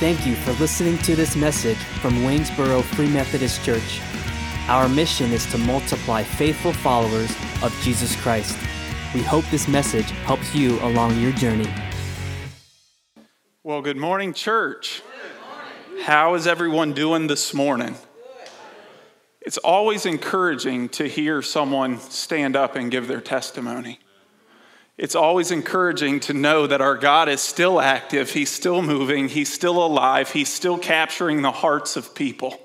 Thank you for listening to this message from Waynesboro Free Methodist Church. Our mission is to multiply faithful followers of Jesus Christ. We hope this message helps you along your journey. Well, good morning, church. How is everyone doing this morning? It's always encouraging to hear someone stand up and give their testimony. It's always encouraging to know that our God is still active, He's still moving, He's still alive, He's still capturing the hearts of people.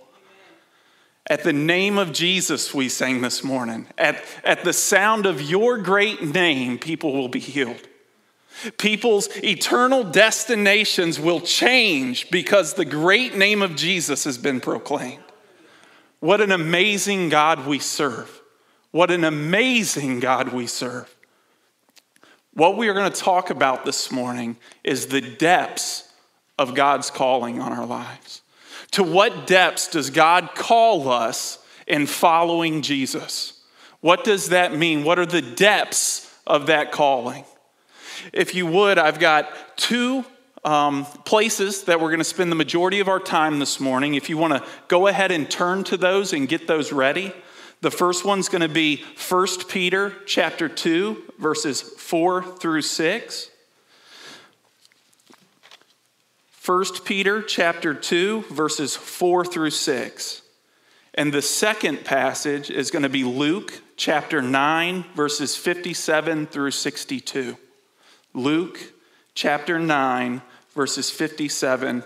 At the name of Jesus, we sang this morning. At, at the sound of your great name, people will be healed. People's eternal destinations will change because the great name of Jesus has been proclaimed. What an amazing God we serve. What an amazing God we serve. What we are going to talk about this morning is the depths of God's calling on our lives. To what depths does God call us in following Jesus? What does that mean? What are the depths of that calling? If you would, I've got two um, places that we're going to spend the majority of our time this morning. If you want to go ahead and turn to those and get those ready. The first one's going to be 1 Peter chapter 2 verses 4 through 6. 1 Peter chapter 2 verses 4 through 6. And the second passage is going to be Luke chapter 9 verses 57 through 62. Luke chapter 9 verses 57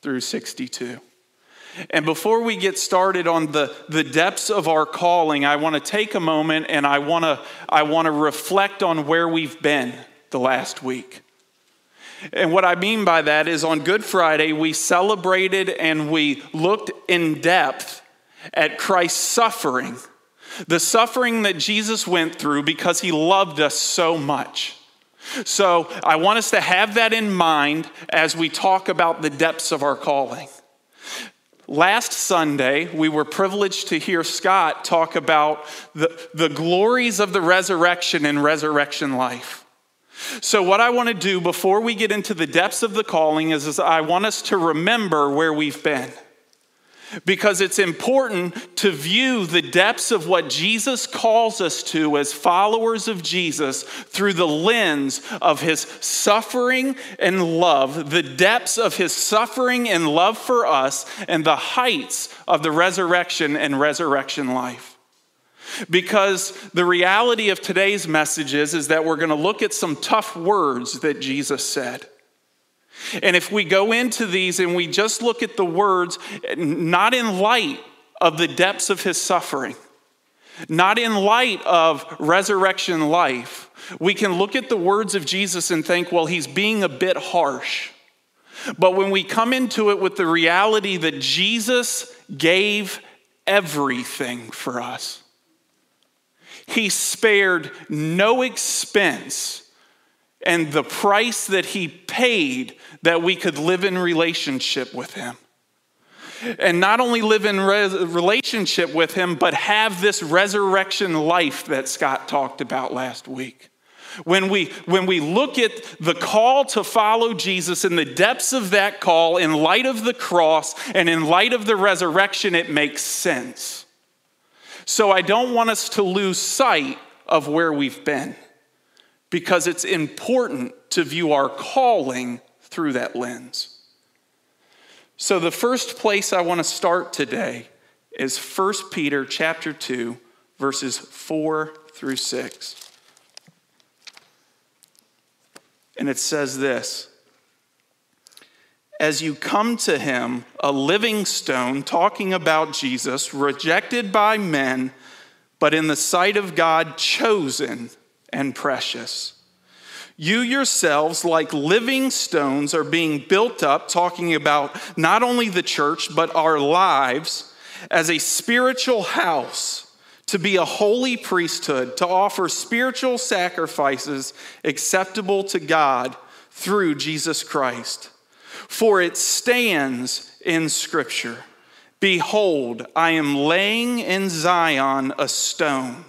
through 62. And before we get started on the, the depths of our calling, I want to take a moment and I want to I want to reflect on where we've been the last week. And what I mean by that is on Good Friday, we celebrated and we looked in depth at Christ's suffering, the suffering that Jesus went through because he loved us so much. So I want us to have that in mind as we talk about the depths of our calling. Last Sunday, we were privileged to hear Scott talk about the, the glories of the resurrection and resurrection life. So, what I want to do before we get into the depths of the calling is, is I want us to remember where we've been because it's important to view the depths of what Jesus calls us to as followers of Jesus through the lens of his suffering and love, the depths of his suffering and love for us, and the heights of the resurrection and resurrection life. Because the reality of today's message is, is that we're going to look at some tough words that Jesus said. And if we go into these and we just look at the words, not in light of the depths of his suffering, not in light of resurrection life, we can look at the words of Jesus and think, well, he's being a bit harsh. But when we come into it with the reality that Jesus gave everything for us, he spared no expense and the price that he paid that we could live in relationship with him. And not only live in relationship with him, but have this resurrection life that Scott talked about last week. When we, when we look at the call to follow Jesus in the depths of that call, in light of the cross and in light of the resurrection, it makes sense. So I don't want us to lose sight of where we've been because it's important to view our calling through that lens. So the first place I want to start today is 1 Peter chapter 2 verses 4 through 6. And it says this As you come to him, a living stone, talking about Jesus, rejected by men, but in the sight of God, chosen and precious. You yourselves, like living stones, are being built up, talking about not only the church, but our lives as a spiritual house to be a holy priesthood, to offer spiritual sacrifices acceptable to God through Jesus Christ. For it stands in Scripture Behold, I am laying in Zion a stone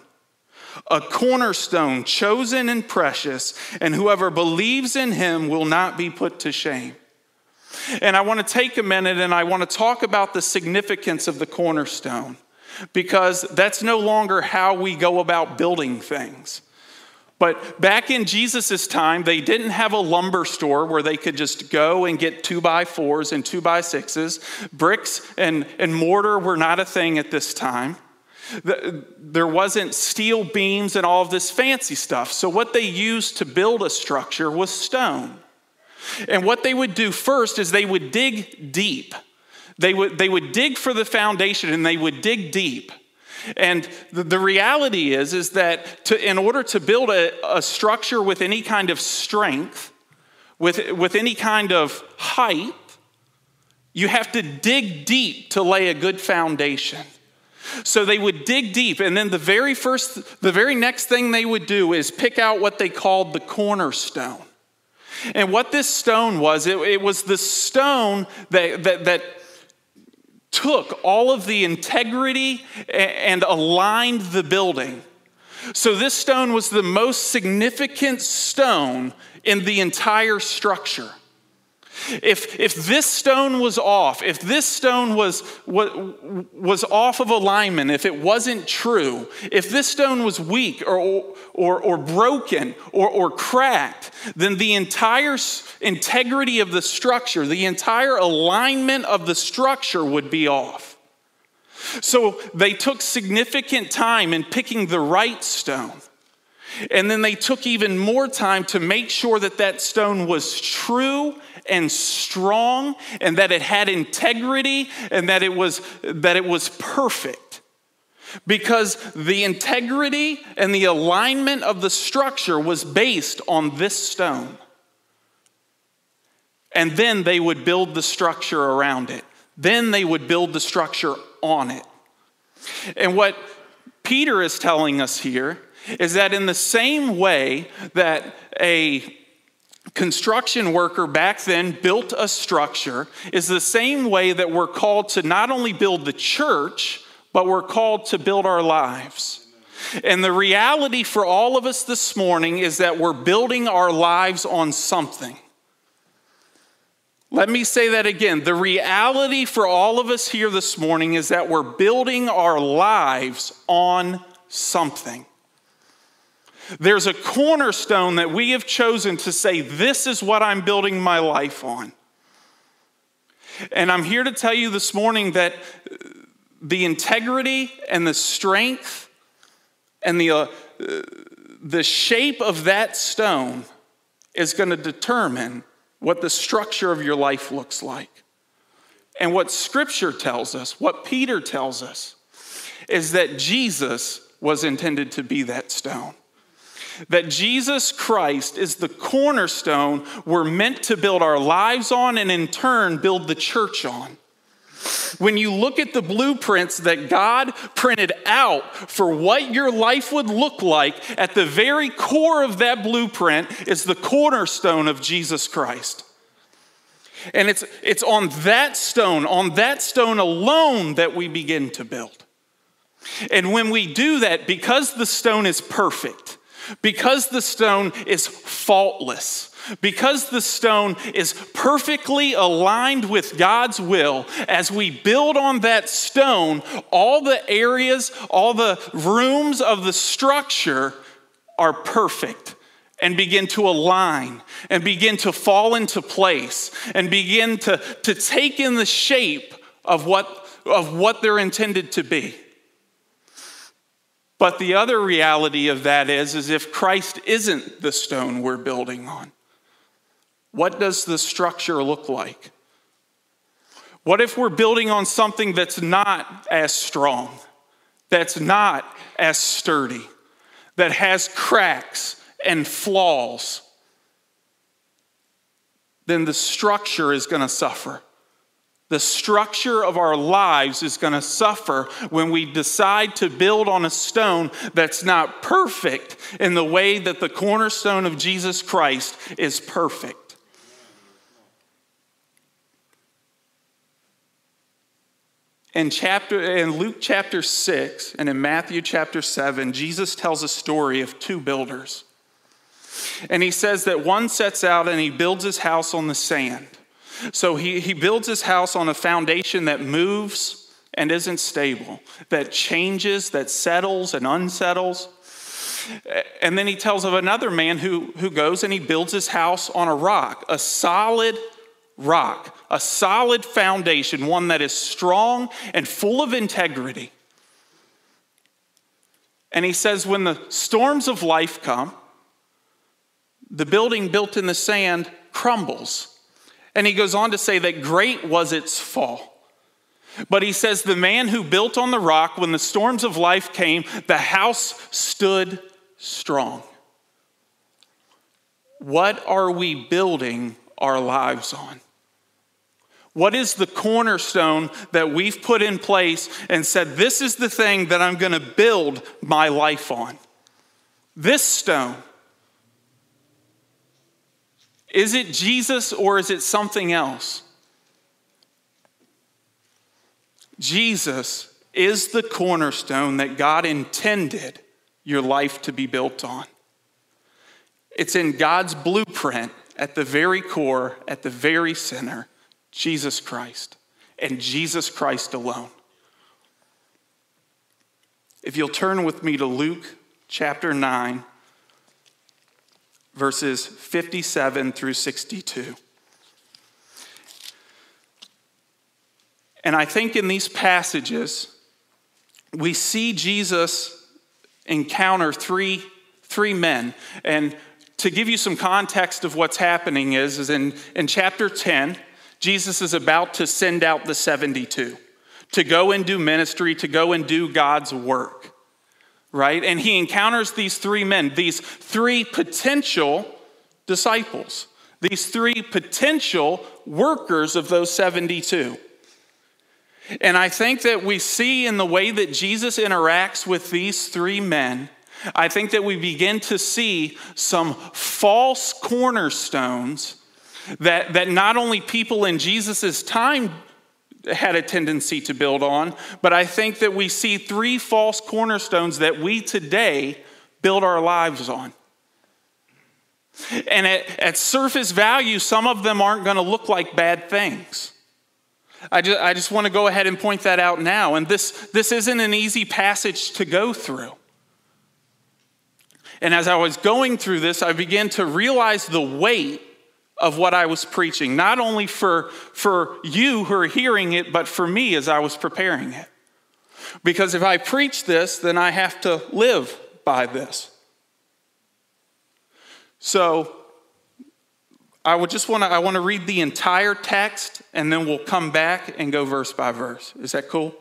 a cornerstone, chosen and precious, and whoever believes in him will not be put to shame. And I want to take a minute and I want to talk about the significance of the cornerstone because that's no longer how we go about building things. But back in Jesus' time, they didn't have a lumber store where they could just go and get two by fours and two by sixes. Bricks and, and mortar were not a thing at this time. There wasn't steel beams and all of this fancy stuff. So, what they used to build a structure was stone. And what they would do first is they would dig deep. They would, they would dig for the foundation and they would dig deep. And the, the reality is, is that to, in order to build a, a structure with any kind of strength, with, with any kind of height, you have to dig deep to lay a good foundation. So they would dig deep, and then the very first, the very next thing they would do is pick out what they called the cornerstone. And what this stone was, it, it was the stone that, that, that took all of the integrity and aligned the building. So, this stone was the most significant stone in the entire structure. If, if this stone was off, if this stone was, was off of alignment, if it wasn't true, if this stone was weak or, or, or broken or, or cracked, then the entire integrity of the structure, the entire alignment of the structure would be off. So they took significant time in picking the right stone. And then they took even more time to make sure that that stone was true and strong and that it had integrity and that it was that it was perfect. Because the integrity and the alignment of the structure was based on this stone. And then they would build the structure around it. Then they would build the structure on it. And what peter is telling us here is that in the same way that a construction worker back then built a structure is the same way that we're called to not only build the church, but we're called to build our lives. And the reality for all of us this morning is that we're building our lives on something. Let me say that again. The reality for all of us here this morning is that we're building our lives on something. There's a cornerstone that we have chosen to say, This is what I'm building my life on. And I'm here to tell you this morning that the integrity and the strength and the, uh, the shape of that stone is going to determine what the structure of your life looks like. And what Scripture tells us, what Peter tells us, is that Jesus was intended to be that stone that Jesus Christ is the cornerstone we're meant to build our lives on and in turn build the church on. When you look at the blueprints that God printed out for what your life would look like, at the very core of that blueprint is the cornerstone of Jesus Christ. And it's, it's on that stone, on that stone alone, that we begin to build. And when we do that, because the stone is perfect, because the stone is faultless, because the stone is perfectly aligned with God's will, as we build on that stone, all the areas, all the rooms of the structure are perfect and begin to align and begin to fall into place and begin to, to take in the shape of what, of what they're intended to be. But the other reality of that is, is if Christ isn't the stone we're building on, what does the structure look like? What if we're building on something that's not as strong, that's not as sturdy, that has cracks and flaws? Then the structure is going to suffer. The structure of our lives is going to suffer when we decide to build on a stone that's not perfect in the way that the cornerstone of Jesus Christ is perfect. In chapter in Luke chapter 6 and in Matthew chapter 7, Jesus tells a story of two builders. And he says that one sets out and he builds his house on the sand. So he, he builds his house on a foundation that moves and isn't stable, that changes, that settles and unsettles. And then he tells of another man who, who goes and he builds his house on a rock, a solid rock, a solid foundation, one that is strong and full of integrity. And he says, when the storms of life come, the building built in the sand crumbles. And he goes on to say that great was its fall. But he says, the man who built on the rock, when the storms of life came, the house stood strong. What are we building our lives on? What is the cornerstone that we've put in place and said, This is the thing that I'm going to build my life on? This stone. Is it Jesus or is it something else? Jesus is the cornerstone that God intended your life to be built on. It's in God's blueprint at the very core, at the very center. Jesus Christ and Jesus Christ alone. If you'll turn with me to Luke chapter 9, verses 57 through 62. And I think in these passages, we see Jesus encounter three, three men. And to give you some context of what's happening is, is in, in chapter 10, Jesus is about to send out the 72 to go and do ministry, to go and do God's work, right? And he encounters these three men, these three potential disciples, these three potential workers of those 72. And I think that we see in the way that Jesus interacts with these three men, I think that we begin to see some false cornerstones that, that not only people in Jesus' time had a tendency to build on, but I think that we see three false cornerstones that we today build our lives on. And at, at surface value, some of them aren't going to look like bad things. I just, I just want to go ahead and point that out now. And this, this isn't an easy passage to go through. And as I was going through this, I began to realize the weight of what I was preaching, not only for, for you who are hearing it, but for me as I was preparing it. Because if I preach this, then I have to live by this. So I would just want to I want to read the entire text and then we'll come back and go verse by verse. Is that cool?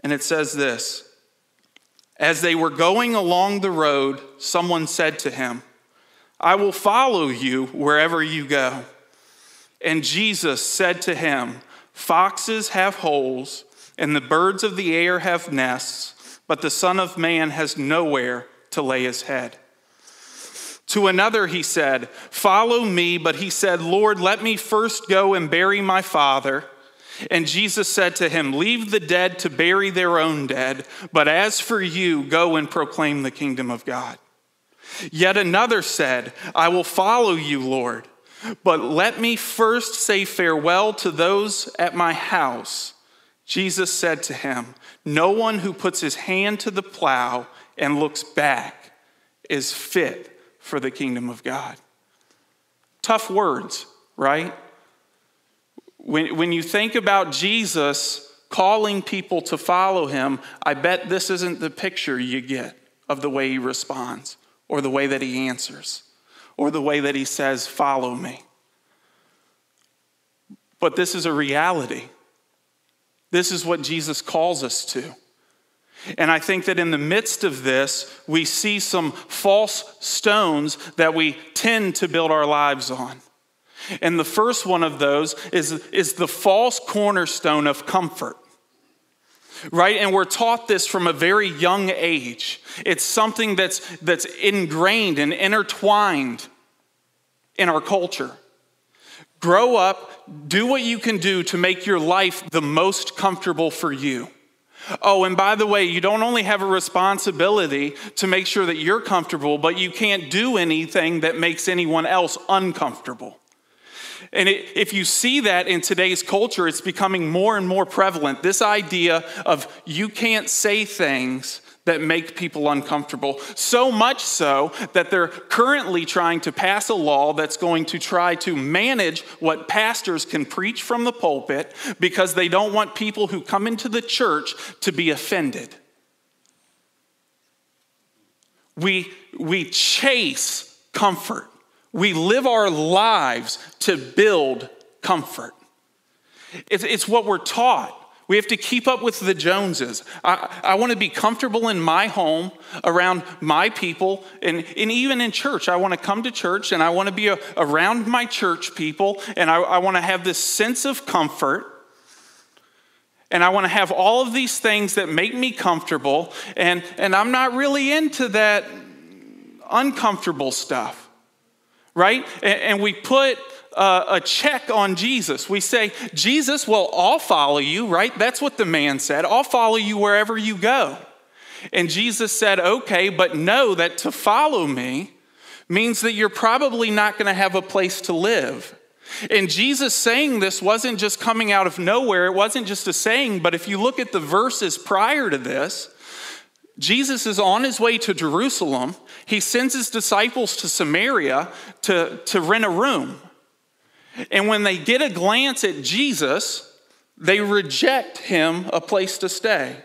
And it says this As they were going along the road, someone said to him, I will follow you wherever you go. And Jesus said to him, Foxes have holes, and the birds of the air have nests, but the Son of Man has nowhere to lay his head. To another he said, Follow me. But he said, Lord, let me first go and bury my father. And Jesus said to him, Leave the dead to bury their own dead, but as for you, go and proclaim the kingdom of God. Yet another said, I will follow you, Lord, but let me first say farewell to those at my house. Jesus said to him, No one who puts his hand to the plow and looks back is fit for the kingdom of God. Tough words, right? When, when you think about Jesus calling people to follow him, I bet this isn't the picture you get of the way he responds or the way that he answers or the way that he says, Follow me. But this is a reality. This is what Jesus calls us to. And I think that in the midst of this, we see some false stones that we tend to build our lives on. And the first one of those is, is the false cornerstone of comfort right? And we're taught this from a very young age. It's something that's, that's ingrained and intertwined in our culture. Grow up, do what you can do to make your life the most comfortable for you. Oh, and by the way, you don't only have a responsibility to make sure that you're comfortable, but you can't do anything that makes anyone else uncomfortable. And it, if you see that in today's culture, it's becoming more and more prevalent. This idea of you can't say things that make people uncomfortable. So much so that they're currently trying to pass a law that's going to try to manage what pastors can preach from the pulpit because they don't want people who come into the church to be offended. We, we chase comfort. We live our lives to build comfort. It's, what we're taught. We have to keep up with the Joneses. I, I want to be comfortable in my home around my people and, and even in church. I want to come to church and I want to be a, around my church people and I, I want to have this sense of comfort. And I want to have all of these things that make me comfortable. And, and I'm not really into that uncomfortable stuff, right? And, we put a check on Jesus. We say, Jesus, well, I'll follow you, right? That's what the man said. I'll follow you wherever you go. And Jesus said, okay, but know that to follow me means that you're probably not going to have a place to live. And Jesus saying this wasn't just coming out of nowhere, it wasn't just a saying, but if you look at the verses prior to this, Jesus is on his way to Jerusalem. He sends his disciples to Samaria to, to rent a room. And when they get a glance at Jesus, they reject him a place to stay.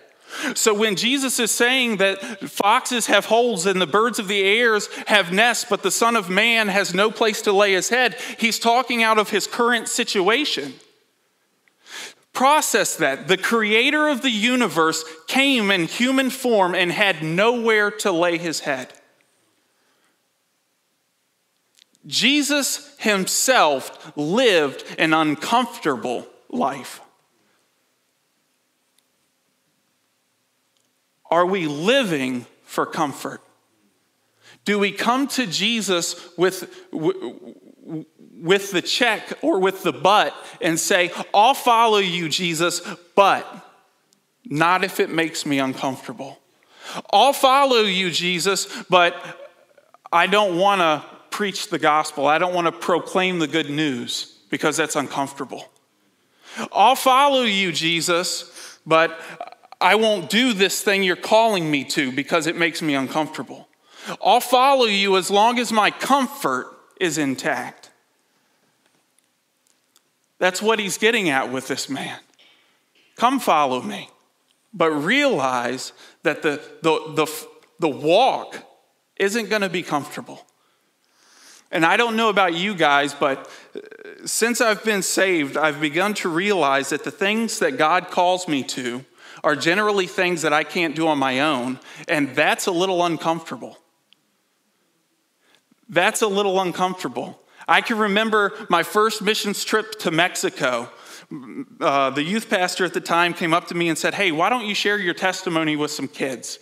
So when Jesus is saying that foxes have holes and the birds of the airs have nests, but the Son of Man has no place to lay his head, he's talking out of his current situation. Process that. The creator of the universe came in human form and had nowhere to lay his head. Jesus himself lived an uncomfortable life. Are we living for comfort? Do we come to Jesus with, with the check or with the but and say, I'll follow you, Jesus, but not if it makes me uncomfortable? I'll follow you, Jesus, but I don't want to preach the gospel. I don't want to proclaim the good news because that's uncomfortable. I'll follow you, Jesus, but I won't do this thing you're calling me to because it makes me uncomfortable. I'll follow you as long as my comfort is intact. That's what he's getting at with this man. Come follow me, but realize that the, the, the, the walk isn't going to be comfortable. And I don't know about you guys, but uh, since I've been saved, I've begun to realize that the things that God calls me to are generally things that I can't do on my own, and that's a little uncomfortable. That's a little uncomfortable. I can remember my first missions trip to Mexico. Uh, the youth pastor at the time came up to me and said, Hey, why don't you share your testimony with some kids?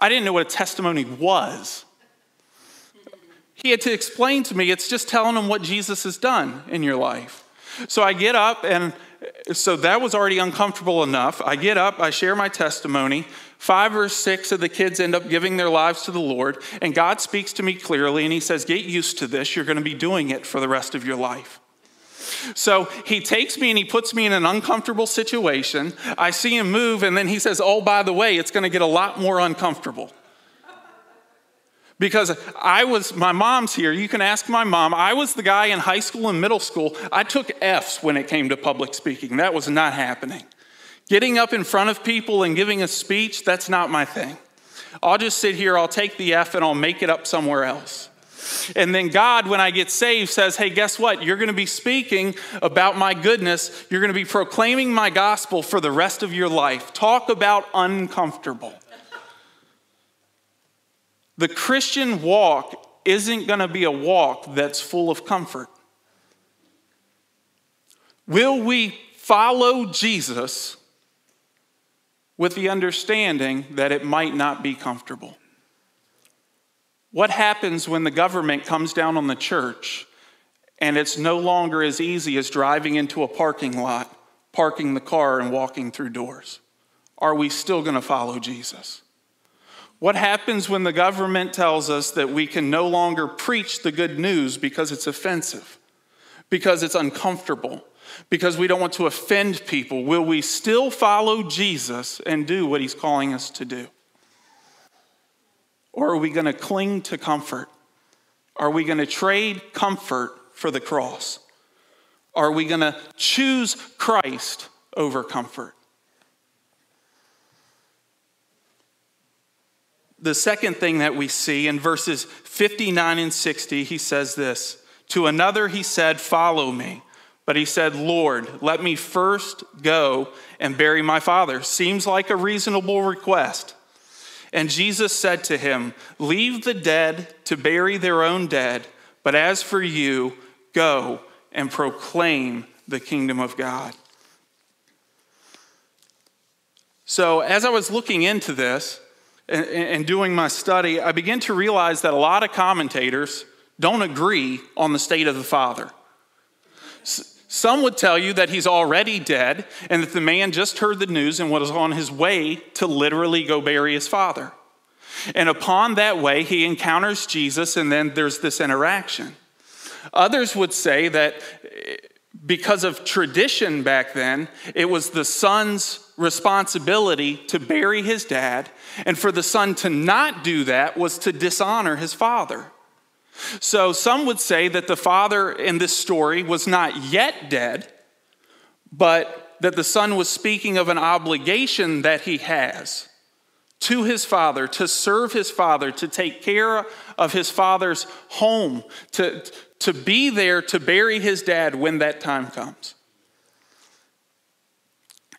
I didn't know what a testimony was. He had to explain to me, it's just telling them what Jesus has done in your life. So I get up, and so that was already uncomfortable enough. I get up, I share my testimony. Five or six of the kids end up giving their lives to the Lord, and God speaks to me clearly, and He says, Get used to this. You're going to be doing it for the rest of your life. So he takes me and he puts me in an uncomfortable situation. I see him move, and then he says, Oh, by the way, it's going to get a lot more uncomfortable. Because I was, my mom's here, you can ask my mom. I was the guy in high school and middle school. I took F's when it came to public speaking. That was not happening. Getting up in front of people and giving a speech, that's not my thing. I'll just sit here, I'll take the F and I'll make it up somewhere else. And then God, when I get saved, says, Hey, guess what? You're going to be speaking about my goodness. You're going to be proclaiming my gospel for the rest of your life. Talk about uncomfortable. The Christian walk isn't going to be a walk that's full of comfort. Will we follow Jesus with the understanding that it might not be comfortable? What happens when the government comes down on the church and it's no longer as easy as driving into a parking lot, parking the car, and walking through doors? Are we still going to follow Jesus? What happens when the government tells us that we can no longer preach the good news because it's offensive? because it's uncomfortable, because we don't want to offend people? Will we still follow Jesus and do what he's calling us to do? Or are we going to cling to comfort? Are we going to trade comfort for the cross? Are we going to choose Christ over comfort? The second thing that we see in verses 59 and 60, he says this To another he said, Follow me. But he said, Lord, let me first go and bury my father. Seems like a reasonable request. And Jesus said to him, Leave the dead to bury their own dead, but as for you, go and proclaim the kingdom of God. So, as I was looking into this and, and, doing my study, I began to realize that a lot of commentators don't agree on the state of the Father. Some would tell you that he's already dead and that the man just heard the news and was on his way to literally go bury his father. And upon that way, he encounters Jesus, and then there's this interaction. Others would say that eh, because of tradition back then, it was the son's responsibility to bury his dad, and for the son to not do that was to dishonor his father. So some would say that the father in this story was not yet dead, but that the son was speaking of an obligation that he has to his father, to serve his father, to take care of his father's home, to, to be there to bury his dad when that time comes.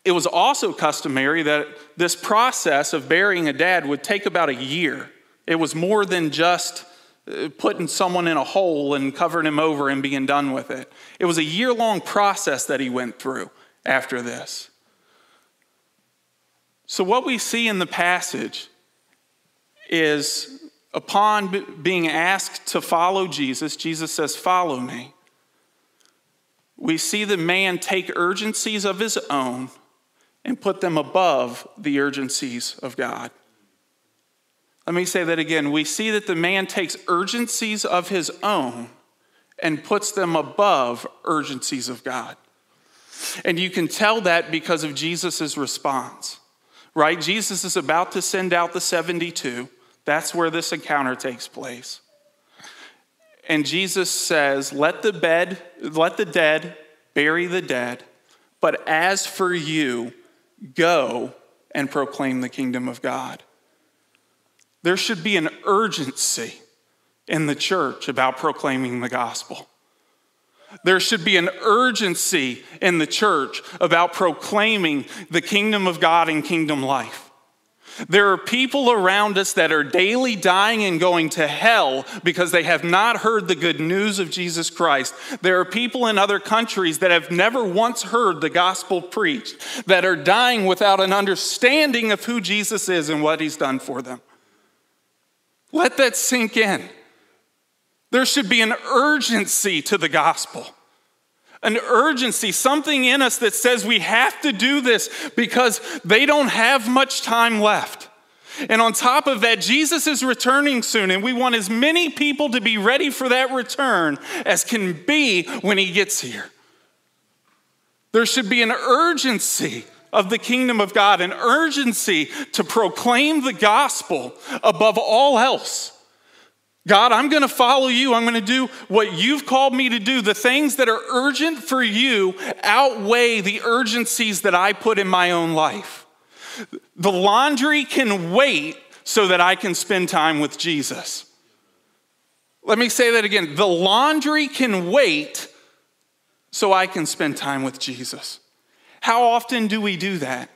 It was also customary that this process of burying a dad would take about a year. It was more than just putting someone in a hole and covering him over and being done with it. It was a year long process that he went through after this. So, what we see in the passage is upon being asked to follow Jesus, Jesus says, Follow me. We see the man take urgencies of his own and put them above the urgencies of God. Let me say that again. We see that the man takes urgencies of his own and puts them above urgencies of God. And you can tell that because of Jesus' response right? Jesus is about to send out the 72. That's where this encounter takes place. And Jesus says, Let the bed, let the dead bury the dead, but as for you, go and proclaim the kingdom of God. There should be an urgency in the church about proclaiming the gospel. There should be an urgency in the church about proclaiming the kingdom of God and kingdom life. There are people around us that are daily dying and going to hell because they have not heard the good news of Jesus Christ. There are people in other countries that have never once heard the gospel preached, that are dying without an understanding of who Jesus is and what he's done for them. Let that sink in. There should be an urgency to the gospel. An urgency, something in us that says we have to do this because they don't have much time left. And on top of that, Jesus is returning soon, and we want as many people to be ready for that return as can be when he gets here. There should be an urgency of the kingdom of God, an urgency to proclaim the gospel above all else. God, I'm going to follow you. I'm going to do what you've called me to do. The things that are urgent for you outweigh the urgencies that I put in my own life. The laundry can wait so that I can spend time with Jesus. Let me say that again. The laundry can wait so I can spend time with Jesus. How often do we do that?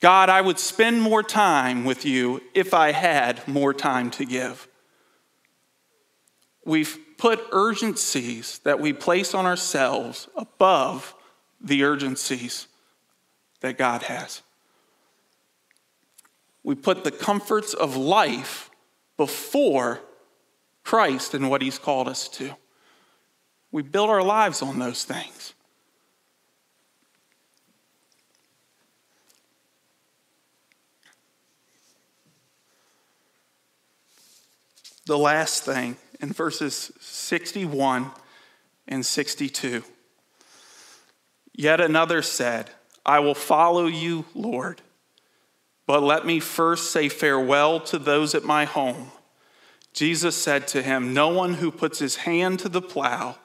God, I would spend more time with you if I had more time to give we've put urgencies that we place on ourselves above the urgencies that God has. We put the comforts of life before Christ and what He's called us to. We build our lives on those things. The last thing in verses 61 and 62. Yet another said, I will follow you, Lord, but let me first say farewell to those at my home. Jesus said to him, No one who puts his hand to the plow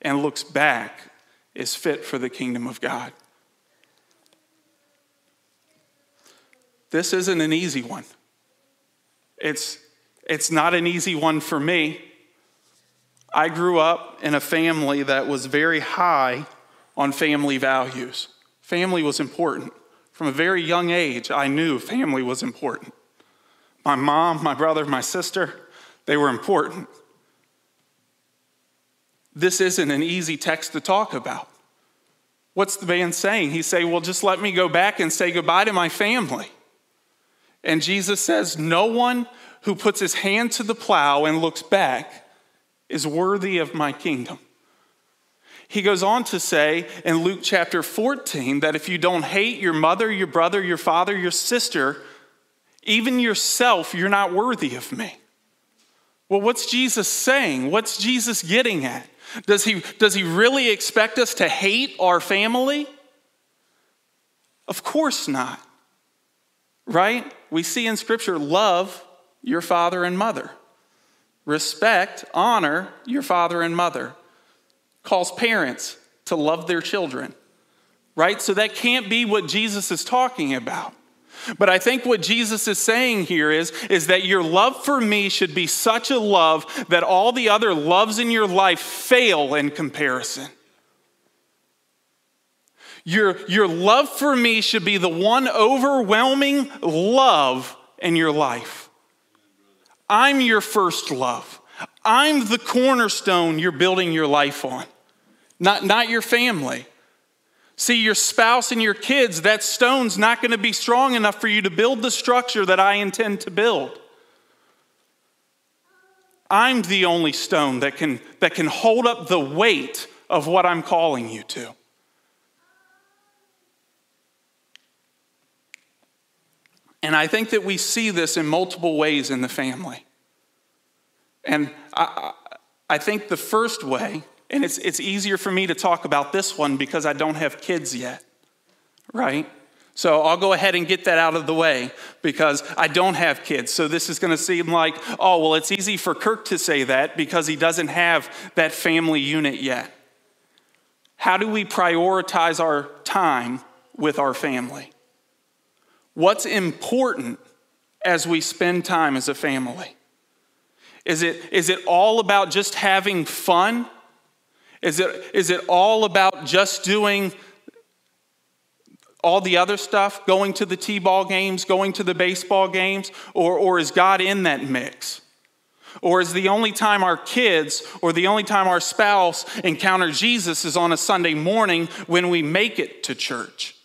and looks back is fit for the kingdom of God. This isn't an easy one. It's, it's not an easy one for me. I grew up in a family that was very high on family values. Family was important. From a very young age, I knew family was important. My mom, my brother, my sister, they were important. This isn't an easy text to talk about. What's the man saying? He's saying, Well, just let me go back and say goodbye to my family. And Jesus says, No one who puts his hand to the plow and looks back is worthy of my kingdom. He goes on to say in Luke chapter 14 that if you don't hate your mother, your brother, your father, your sister, even yourself, you're not worthy of me. Well, what's Jesus saying? What's Jesus getting at? Does he, does he really expect us to hate our family? Of course not. Right? We see in Scripture love your father and mother, respect, honor your father and mother calls parents to love their children, right? So that can't be what Jesus is talking about. But I think what Jesus is saying here is, is that your love for me should be such a love that all the other loves in your life fail in comparison. Your, your love for me should be the one overwhelming love in your life. I'm your first love. I'm the cornerstone you're building your life on not, not your family. See, your spouse and your kids, that stone's not going to be strong enough for you to build the structure that I intend to build. I'm the only stone that can, that can hold up the weight of what I'm calling you to. And I think that we see this in multiple ways in the family. And I, I think the first way and it's, it's easier for me to talk about this one because I don't have kids yet, right? So I'll go ahead and get that out of the way because I don't have kids. So this is going to seem like, oh, well, it's easy for Kirk to say that because he doesn't have that family unit yet. How do we prioritize our time with our family? What's important as we spend time as a family? Is it, is it all about just having fun? Is it, is it all about just doing all the other stuff, going to the T ball games, going to the baseball games, or, or is God in that mix? Or is the only time our kids or the only time our spouse encounter Jesus is on a Sunday morning when we make it to church?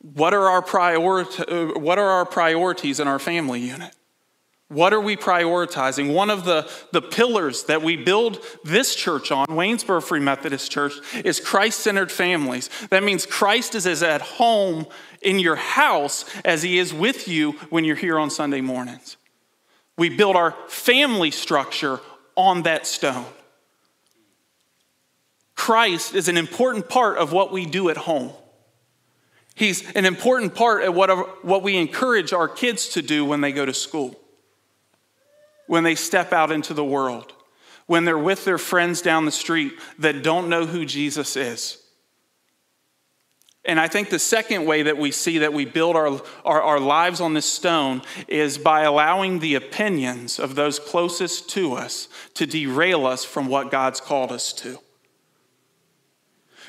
What are our, priori- what are our priorities in our family unit? What are we prioritizing? One of the, the pillars that we build this church on, Waynesboro Free Methodist Church, is Christ centered families. That means Christ is as at home in your house as he is with you when you're here on Sunday mornings. We build our family structure on that stone. Christ is an important part of what we do at home. He's an important part of what, what we encourage our kids to do when they go to school when they step out into the world, when they're with their friends down the street that don't know who Jesus is. And I think the second way that we see that we build our, our, our, lives on this stone is by allowing the opinions of those closest to us to derail us from what God's called us to.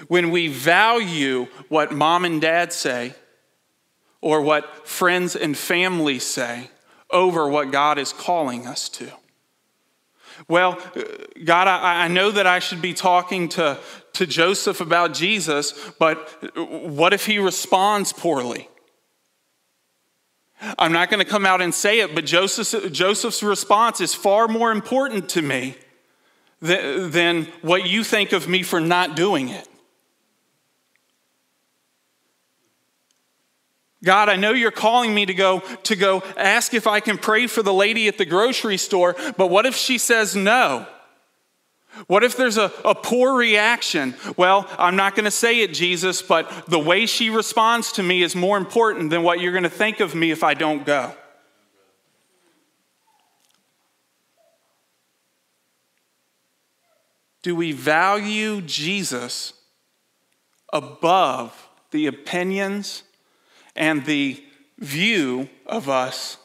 When we value what mom and dad say or what friends and family say, over what God is calling us to. Well, uh, God, I, I, know that I should be talking to, to Joseph about Jesus, but what if he responds poorly? I'm not going to come out and say it, but Joseph's, Joseph's response is far more important to me than, than what you think of me for not doing it. God, I know you're calling me to go to go ask if I can pray for the lady at the grocery store, but what if she says no? What if there's a, a poor reaction? Well, I'm not going to say it, Jesus, but the way she responds to me is more important than what you're going to think of me if I don't go. Do we value Jesus above the opinions and the view of us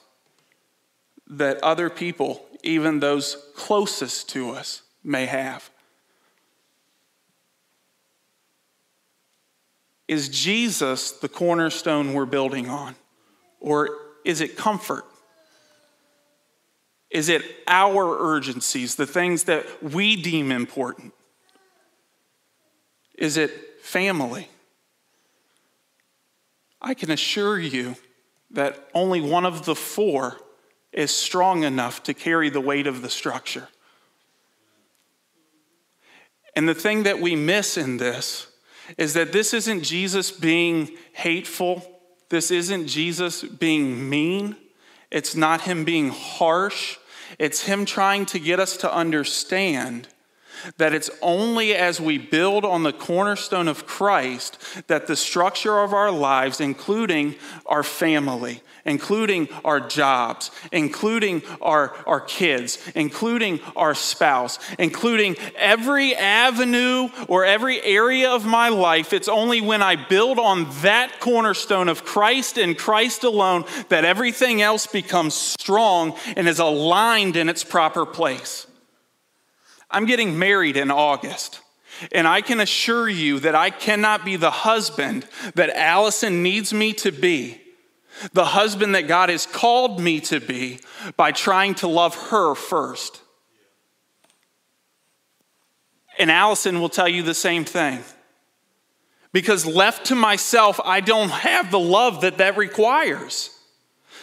that other people, even those closest to us, may have. Is Jesus the cornerstone we're building on? Or is it comfort? Is it our urgencies, the things that we deem important? Is it family? I can assure you that only one of the four is strong enough to carry the weight of the structure. And the thing that we miss in this is that this isn't Jesus being hateful, this isn't Jesus being mean, it's not him being harsh, it's him trying to get us to understand that it's only as we build on the cornerstone of Christ that the structure of our lives, including our family, including our jobs, including our, our kids, including our spouse, including every avenue or every area of my life, it's only when I build on that cornerstone of Christ and Christ alone that everything else becomes strong and is aligned in its proper place. I'm getting married in August. And I can assure you that I cannot be the husband that Allison needs me to be, the husband that God has called me to be, by trying to love her first. And Allison will tell you the same thing. Because left to myself, I don't have the love that that requires.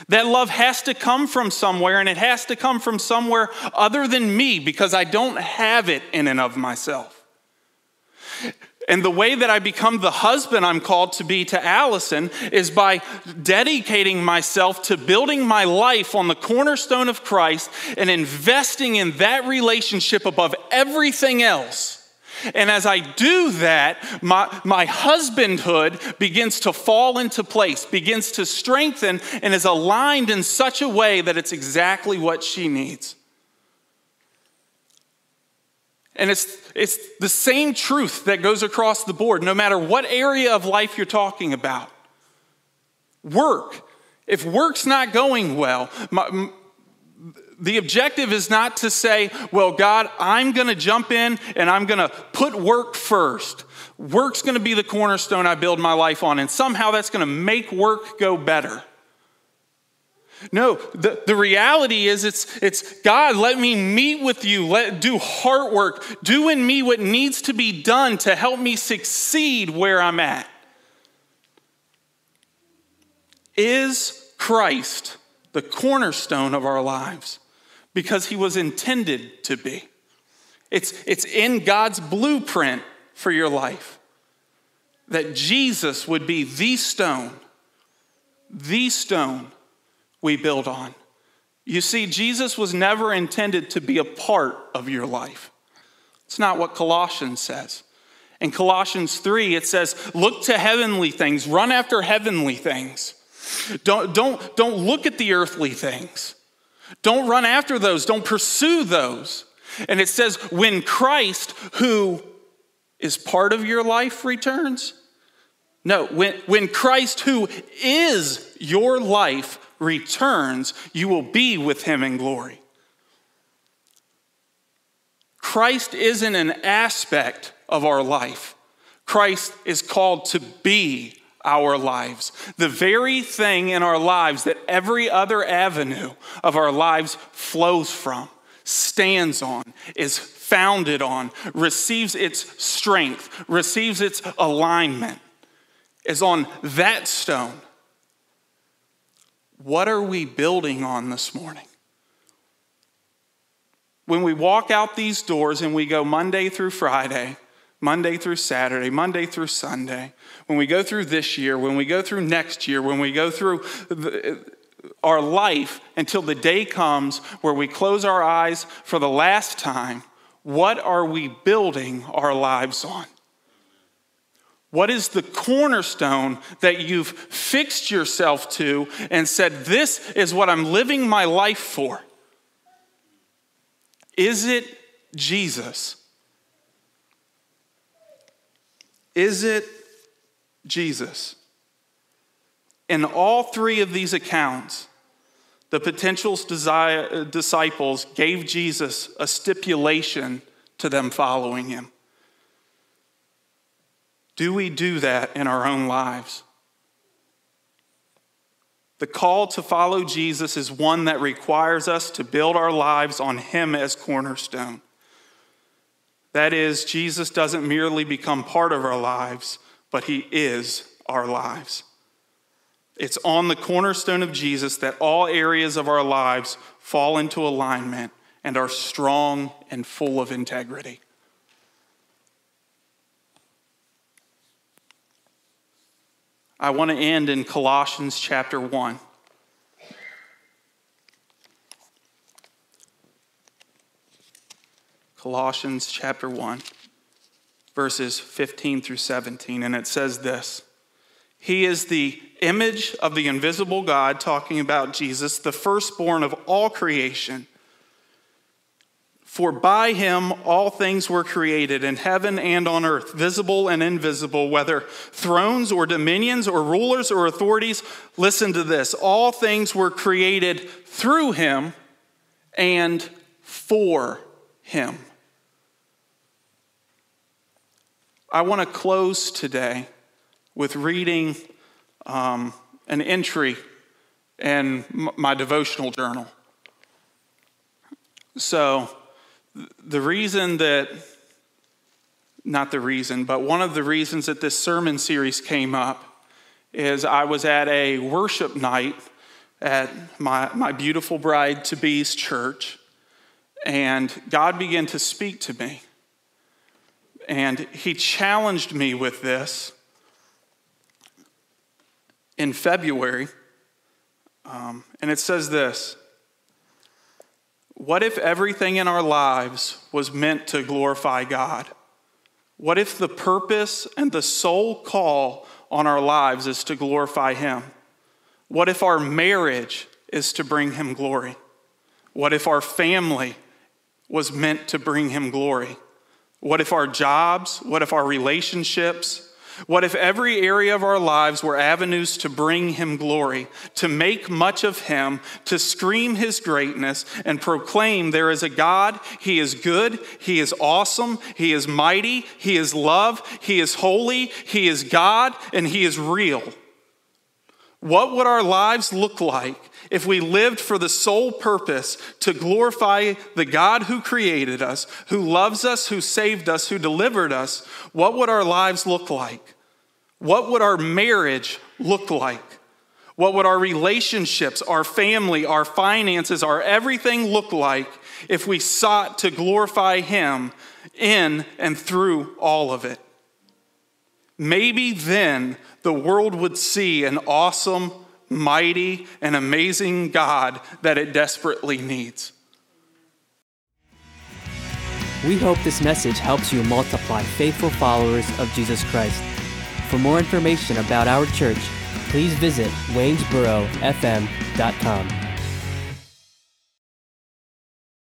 That love has to come from somewhere, and it has to come from somewhere other than me because I don't have it in and of myself. And the way that I become the husband I'm called to be to Allison is by dedicating myself to building my life on the cornerstone of Christ and investing in that relationship above everything else. And as I do that, my, my husbandhood begins to fall into place, begins to strengthen, and is aligned in such a way that it's exactly what she needs. And it's, it's the same truth that goes across the board, no matter what area of life you're talking about. Work. If work's not going well, my, the objective is not to say, well, God, I'm going to jump in and I'm going to put work first. Work's going to be the cornerstone I build my life on, and somehow that's going to make work go better. No, the, the reality is it's, it's God, let me meet with you, let do heart work, do in me what needs to be done to help me succeed where I'm at. Is Christ the cornerstone of our lives? Because he was intended to be. It's, it's in God's blueprint for your life that Jesus would be the stone, the stone we build on. You see, Jesus was never intended to be a part of your life. It's not what Colossians says. In Colossians 3, it says, Look to heavenly things, run after heavenly things. Don't, don't, don't look at the earthly things. Don't run after those, don't pursue those. And it says, when Christ, who is part of your life, returns. No, when, when Christ, who is your life, returns, you will be with him in glory. Christ isn't an aspect of our life, Christ is called to be our lives. The very thing in our lives that every other avenue of our lives flows from, stands on, is founded on, receives its strength, receives its alignment, is on that stone. What are we building on this morning? When we walk out these doors and we go Monday through Friday, Monday through Saturday, Monday through Sunday, when we go through this year, when we go through next year, when we go through the, our life until the day comes where we close our eyes for the last time, what are we building our lives on? What is the cornerstone that you've fixed yourself to and said, This is what I'm living my life for? Is it Jesus? Is it Jesus? In all three of these accounts, the potential uh, disciples gave Jesus a stipulation to them following him. Do we do that in our own lives? The call to follow Jesus is one that requires us to build our lives on Him as cornerstone. That is, Jesus doesn't merely become part of our lives, but He is our lives. It's on the cornerstone of Jesus that all areas of our lives fall into alignment and are strong and full of integrity. I want to end in Colossians chapter 1. Colossians chapter 1, verses 15 through 17, and it says this He is the image of the invisible God, talking about Jesus, the firstborn of all creation. For by him all things were created in heaven and on earth, visible and invisible, whether thrones or dominions or rulers or authorities. Listen to this all things were created through him and for him. I want to close today with reading um, an entry in my devotional journal. So, the reason that, not the reason, but one of the reasons that this sermon series came up is I was at a worship night at my, my beautiful bride to be's church, and God began to speak to me. And He challenged me with this in February. Um, and it says this what if everything in our lives was meant to glorify God? What if the purpose and the sole call on our lives is to glorify Him? What if our marriage is to bring Him glory? What if our family was meant to bring Him glory? What if our jobs, what if our relationships, what if every area of our lives were avenues to bring him glory, to make much of him, to scream his greatness, and proclaim there is a God, he is good, he is awesome, he is mighty, he is love, he is holy, he is God, and he is real? What would our lives look like if we lived for the sole purpose to glorify the God who created us, who loves us, who saved us, who delivered us? What would our lives look like? What would our marriage look like? What would our relationships, our family, our finances, our everything look like if we sought to glorify Him in and through all of it? Maybe then the world would see an awesome, mighty, and amazing God that it desperately needs. We hope this message helps you multiply faithful followers of Jesus Christ. For more information about our church, please visit waynesborofm.com.